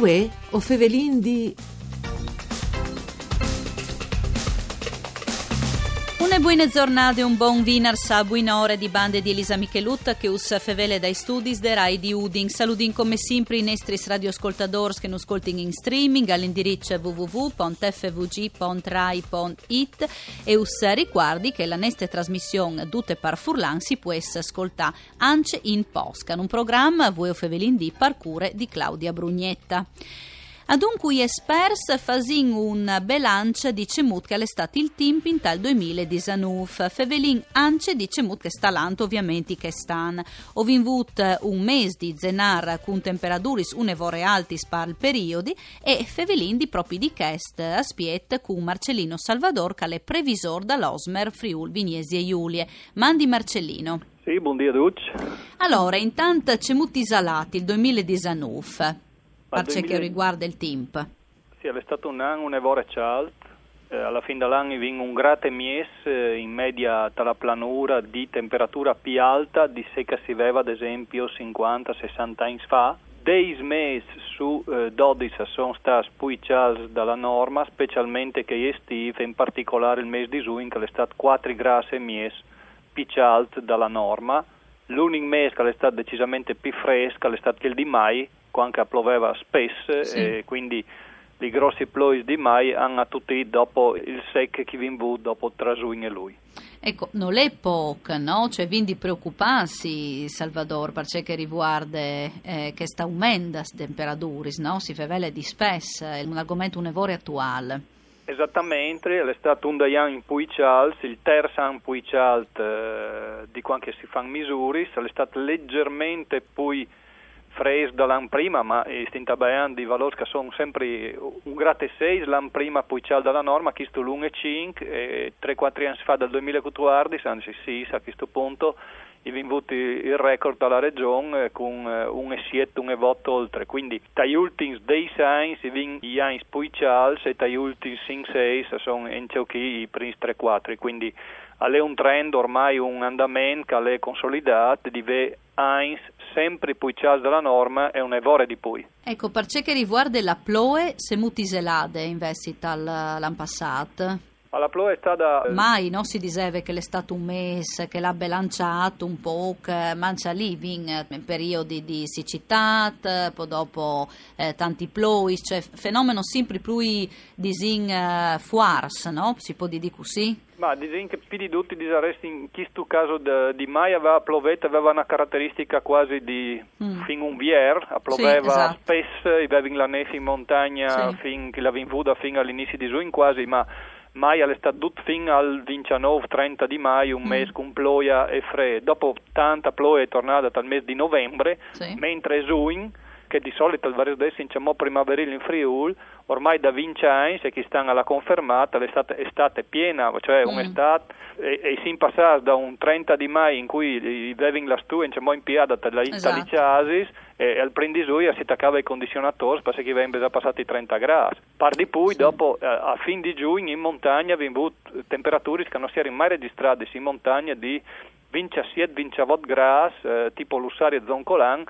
Uè, o Fevelin di Una buona giornata e un buon Wieners a buona ore di bande di Elisa Michelutta che us fevele dai studi de Rai di Udin. Saludin come sempre i nostri radioascoltatori che nos ascoltano in streaming all'indirizzo www.fvg.rai.it e us ricordi che la nostra trasmissione Dute par Furlan si può ascoltare anche in Poscan, un programma voi o fevelin di parcure di Claudia Brugnetta. Adunque espers fasin un belancio di cemut che all'estate il timp in tal 2019. Fevelin ance di cemut che sta l'anto ovviamente che stan. Ovinvut un mese di zenar con temperaturis unevore alti spal periodi e Fevelin di propri di chest aspiet con Marcellino Salvador che è previsor dall'Osmer Friul Vignesi e Giulie. Mandi Marcellino. Sì, buongiorno a tutti. Allora, intanto cemut isolati il 2019 per che riguarda il TIMP. Sì, è stato un anno un evore caldo. Eh, alla fine dell'anno vinc un grate mies eh, in media tra la planura di temperatura più alta di se che si aveva ad esempio 50-60 anni fa. Dei mesi su eh, 12 sono stati caldi dalla norma, specialmente che estive, in particolare il mese di giugno che è stato 4 gradi mies più caldo dalla norma. L'unico mese che è stato decisamente più fresco è stato il di mai, quando pioveva spesso sì. e quindi i grossi ploi di mai hanno tutti dopo il sec che viene dopo e lui. Ecco, non è poco, no? Cioè, quindi preoccuparsi, Salvador, per ciò che riguarda eh, questa aumenta temperature, no? Si fa vele di spesso, è un argomento un'evore attuale. Esattamente, è stato un degli anni più alti, il terzo anno più alto eh, di quando si fanno misure, è stato leggermente più fres dall'anno prima, ma stiamo parlando di valori sono sempre un grate 6 l'anno prima, poi c'è dalla norma, questo l'1 5 e 3-4 anni fa, dal 2014, anzi sì, a questo punto, i vinti il record dalla regione con un e 7, un e 8 oltre, quindi dagli ultimi 10 anni si vincono gli poi e dagli ultimi 5-6 sono in ciò che i primi 3-4, quindi è un trend ormai, un andamento che è consolidato di ve Heinz sempre più cias della norma e un evore di poi. Ecco, per ciò che riguarda la ploe, se mutiselade investita l'anno passato? Alla ploe è stata... Mai non si diceva che è stato un mese, che l'ha bilanciato un po', che mancia living in periodi di siccità, poi dopo eh, tanti ploi, cioè fenomeno sempre più disin uh, fuars, no? Si può dire così? Ma dicono che più di tutti disarresti in questo caso de, di mai aveva plovuto, aveva una caratteristica quasi di mm. fin un vier, ploveva sì, esatto. spesso, aveva la neve in montagna sì. fin che la vinvuda fino all'inizio di giugno quasi, ma mai è stato fino al 29-30 di maio, un mm. mese con ploia e freddo. Dopo tanta ploia è tornata dal mese di novembre, sì. mentre giugno che di solito il vario adesso diciamo primaverile in Friul, ormai da 20 anni, se chi stanno alla confermata, l'estate estate piena, cioè mm. un'estate, e, e si passa da un 30 di mai in cui i veving la stu diciamo in piada dalla esatto. Italia e al prendisuia si attaccava i condizionatori perché avevano già passati i 30 gradi. Par di poi, sì. dopo, a, a fin di giugno in montagna abbiamo avuto temperature che non si erano mai registrate in montagna di 27-28 gradi, eh, tipo Lussari e Zoncolan,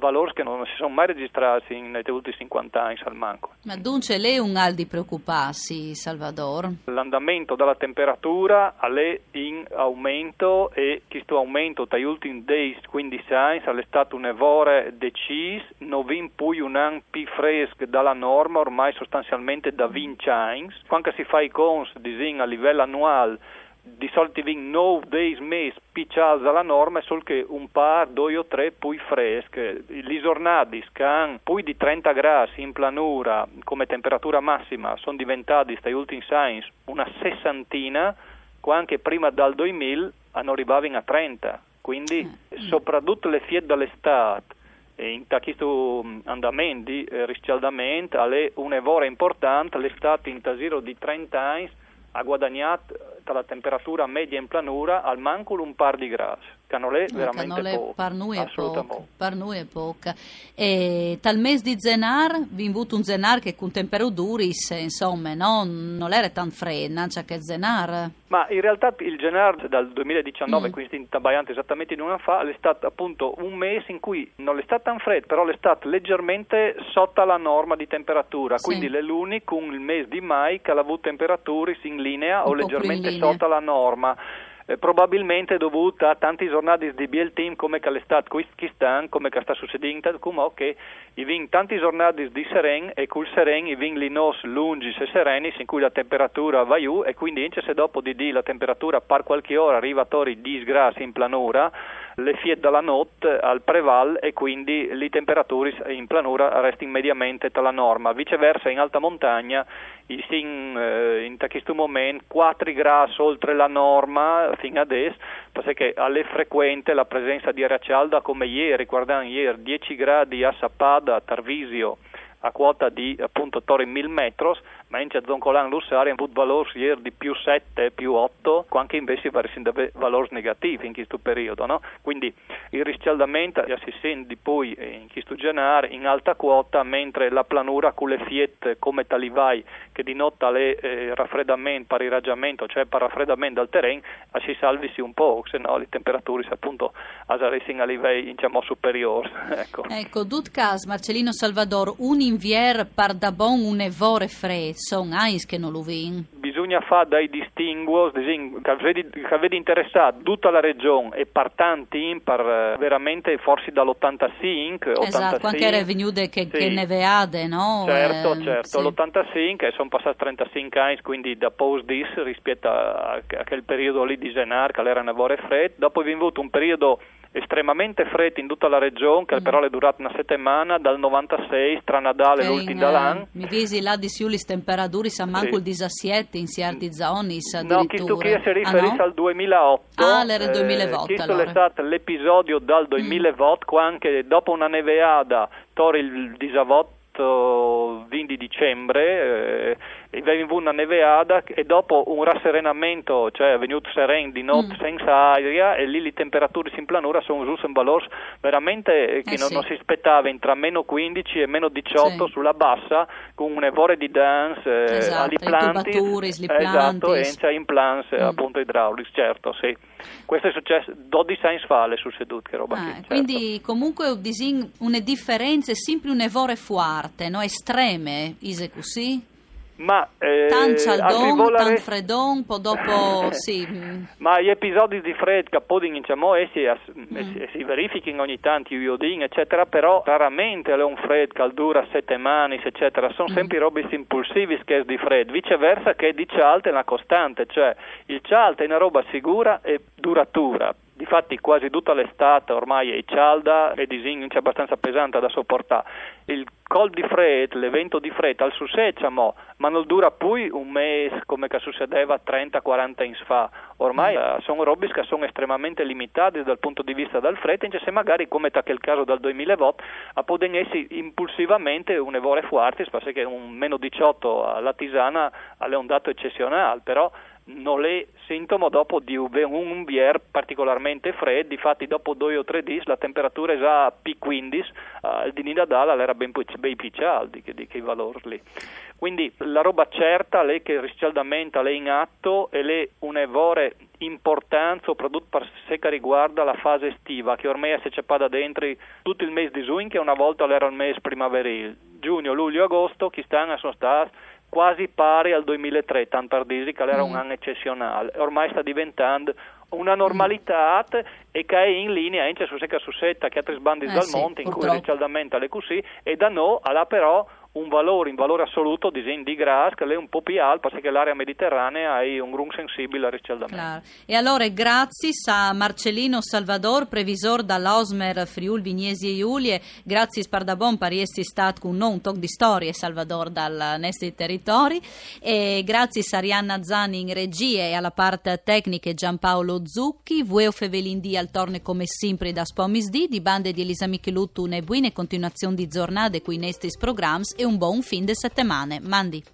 valori che non si sono mai registrati negli ultimi 50 anni al manco. Ma dunque lei un al di preoccuparsi, Salvador? L'andamento della temperatura è in aumento e questo aumento dagli ultimi 10-15 anni è stato un evore deciso, non vi più un anno più fresco dalla norma, ormai sostanzialmente da 20 anni. Quando si fa i cons a livello annuale di solito vengono 9 days mesi picciati dalla norma, solo che un par, due o tre poi fresche. Gli giornati che hanno più di 30 gradi in planura come temperatura massima sono diventati, stai ultimi signs, una sessantina, quando prima dal 2000 hanno arrivato a 30. Quindi, mm. soprattutto le fiette dell'estate, in questo andamento di eh, riscaldamento, è un evore importante, l'estate in tasiro di 30 anni ha guadagnato dalla temperatura media in planura al mancul un par di gradi canolè veramente canolè poco, per noi è poco, per noi è poca. E tal mese di Zenar, vi invito un Zenar che con temperature duris, insomma, no? non era tan fredda, c'è che Zenar. Ma in realtà il Zenar dal 2019, mm. quindi in Tabaiante esattamente in un anno fa, è stato appunto un mese in cui non è stato tan freddo, però è stato leggermente sotto la norma di temperatura, sì. quindi è l'unico il mese di mai che ha avuto temperature in linea un o leggermente sotto la norma eh, probabilmente dovuta a tanti giornati di BL Team come che l'estate come che sta succedendo, come che i vin tanti giornati di seren e col seren i vin linos lungi e sereni in cui la temperatura va giù e quindi se dopo di D la temperatura per qualche ora arriva a tori disgrassi in planura le fiette dalla notte al preval e quindi le temperature in planura restano mediamente tra la norma. Viceversa in alta montagna in, eh, in questo momento 4 gradi oltre la norma fino adesso perché è frequente la presenza di aria calda come ieri, guardate ieri 10 gradi a Sappada, a Tarvisio a quota di appunto Torre 1000 metros, mentre Zoncolan Lussari ha avuto valori ieri di più 7, più 8, anche invece valori negativi in questo periodo. No? Quindi il riscaldamento si sente poi in questo genere in alta quota, mentre la planura con le fiette come talivai che di notte le eh, raffreddamento, per irraggiamento, cioè per raffreddamento del terreno, si salvisi un po', se no le temperature appunto a livelli diciamo, superiori. ecco, ecco Dutcas, Marcellino Salvador, un invier par da bon un evore fre, son ais che non lo vin. Bisogna fare dai distinguos, che vedi, interessato tutta la regione e par tanti, par eh, veramente forse dall'85, esatto, anche era venuto che, sì. che neveade, no? Certo, eh, certo, sì. l'85 e sono passati 35 anni, quindi da post dis rispetto a, a quel periodo lì di Genar, che era nevore freddo, dopo vi avuto un periodo estremamente freddo in tutta la regione, che mm. però è durato una settimana, dal 96, tra Nadale e l'ultimo dall'anno. Mi visi là di Siulis temperaturi, sa manco sì. il 17 in certi zoni, No, questo qui si riferisce ah, no? al 2008. Ah, l'era il 2008 eh, Questo allora. è stato l'episodio dal 2008, mm. anche dopo una neveada, torri il disavotto 20 dicembre eh, avevamo una neveada e dopo un rasserenamento, cioè è venuto sereno di notte mm. senza aria e lì le temperature in planura sono giù in valori veramente eh, che eh non, sì. non, si aspettava tra meno 15 e meno 18 sì. sulla bassa con un evore di dance eh, esatto, ali planti, esatto, e in plans mm. appunto idraulici, certo, sì. Questo è successo 12 anni fa alle succedute, che roba ah, qui, certo. Quindi comunque una differenza, sempre un evore forte, no? estreme, ise così? Ma eh, tan cialdon, tan freddon, poi dopo sì. Ma gli episodi di freddo che possono diciamo, essi, mm. si verificano ogni tanto, io dico, eccetera, però raramente è un freddo che dura sette mani, eccetera, sono mm. sempre robe impulsivi che di freddo, viceversa che di cialta è una costante, cioè il cialta è una roba sicura e duratura Difatti quasi tutta l'estate ormai è calda e disince abbastanza pesante da sopportare. Il col di freddo, l'evento di freddo al sussecciamo, ma non dura più un mese come che succedeva 30-40 anni fa. Ormai uh, sono robe che sono estremamente limitate dal punto di vista del freddo, e se magari come è il caso dal 2008, a poden essere impulsivamente un evore forte, perché un meno 18 alla Tisana è un dato eccezionale, però non è sintomo dopo di un bier particolarmente freddo, infatti dopo due o tre giorni la temperatura è già P15, uh, il di Nidadala era ben, più alto di, quei valori lì. Quindi la roba certa è che il riscaldamento è in atto e è un'evore importanza soprattutto per se riguarda la fase estiva che ormai si c'è da dentro tutto il mese di giugno che una volta era il mese primaverile giugno, luglio, agosto chi stanno sono stati quasi pari al 2003, tanto per dire che era mm. un anno eccezionale. Ormai sta diventando una normalità e che è in linea anche su Secca Sussetta che ha tre sbandi eh dal sì, monte in cui il riscaldamento è così e da noi ha però un valore, in valore assoluto disegno di Gras che è un po' più alto perché l'area mediterranea ha un grun sensibile al riscaldamento. Claro. E allora grazie a Marcellino Salvador, previsor dall'Osmer Friul Vignesi e Giulie, grazie Spardabon per essere stato con noi un talk di storie Salvador dal Nesti Territori e grazie a Arianna Zani in regia e alla parte tecnica Giampaolo Zucchi, Vueo Fevelindì al torne come sempre da Spomis D, di bande di Elisa Micheluttu e buone continuazione di giornate qui Nestis Programs e un buon fin de settimane. Mandi.